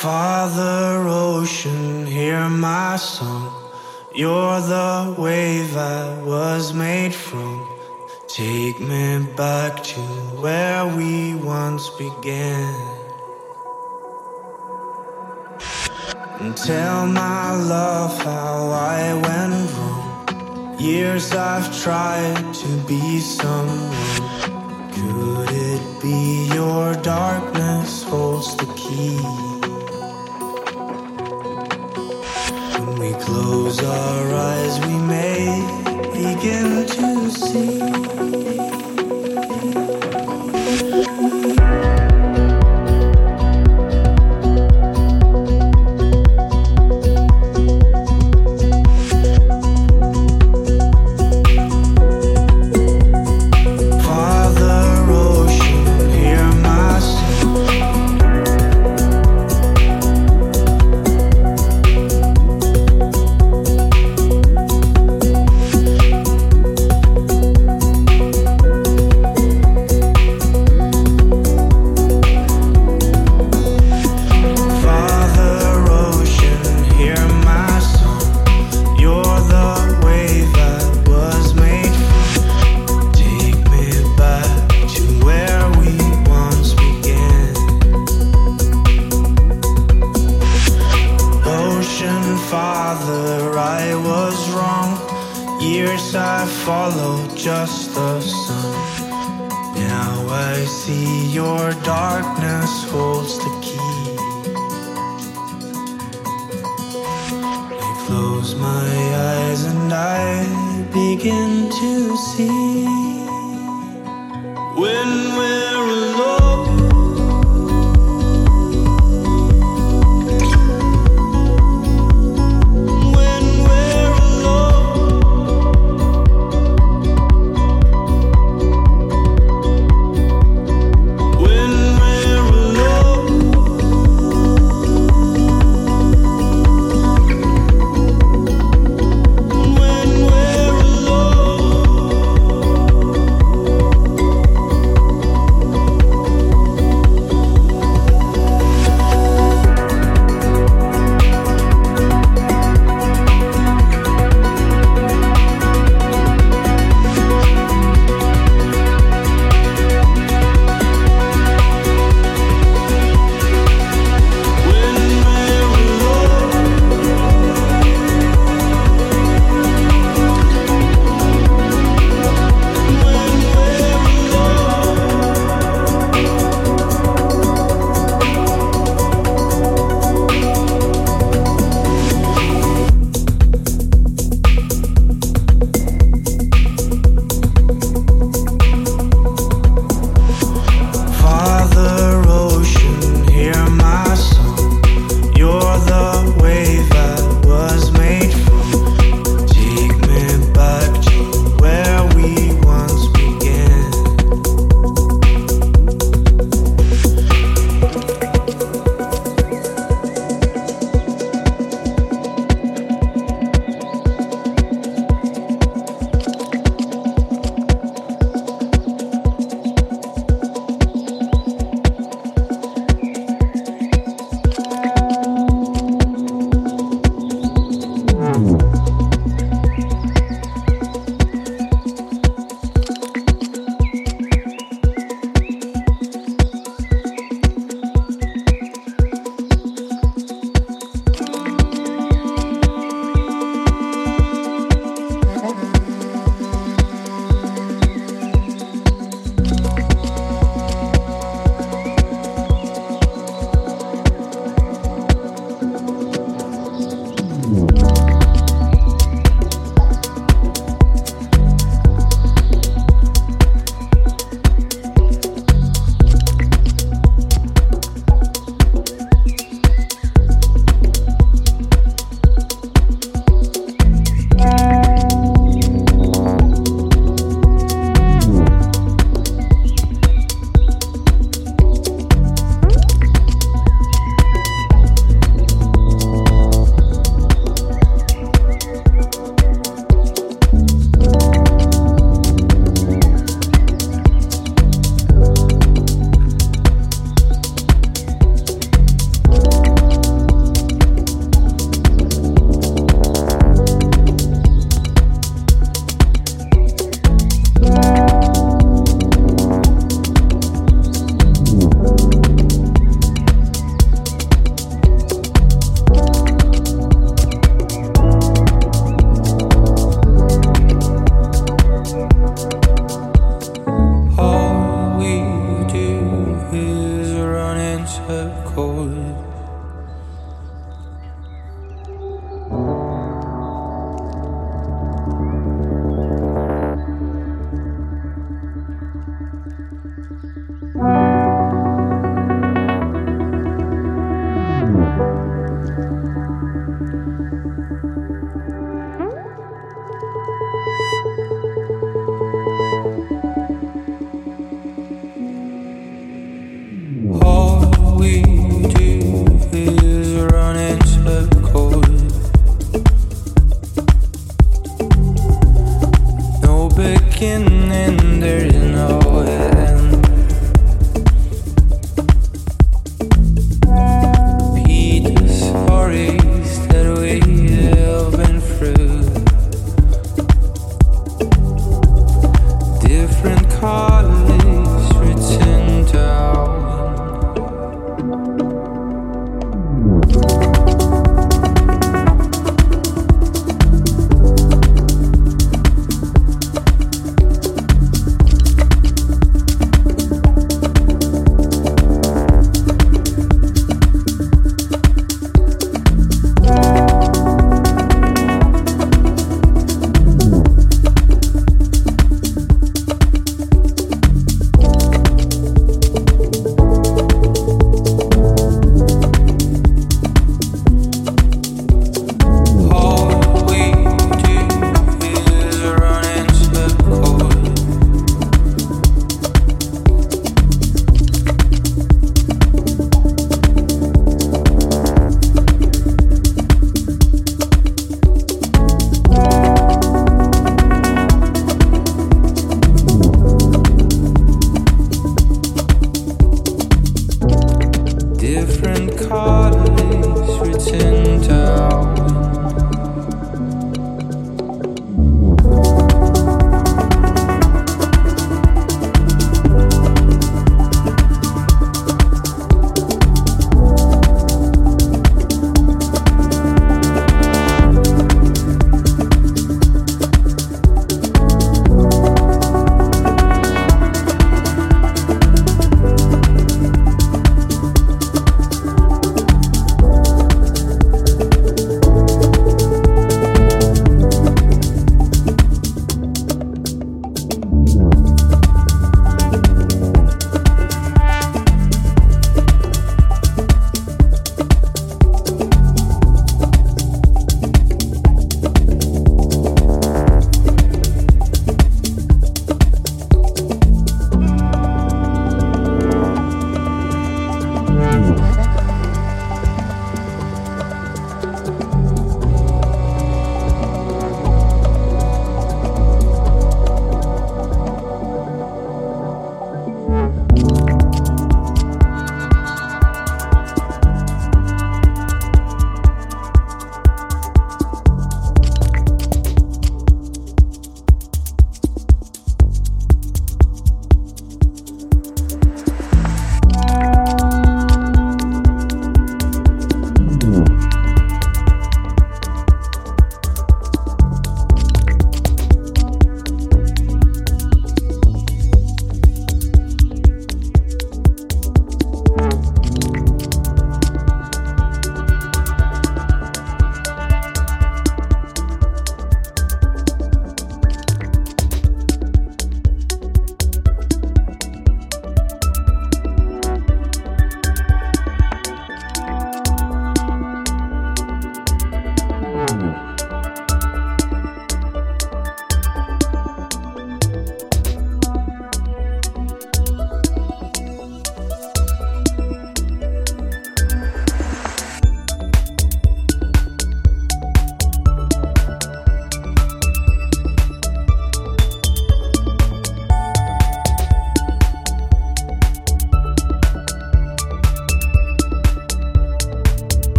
Father Ocean, hear my song. You're the wave I was made from. Take me back to where we once began. And tell my love how I went wrong. Years I've tried to be someone. Could it be your darkness holds the key? Close our eyes, we may begin to see. close my eyes and I begin to see. When will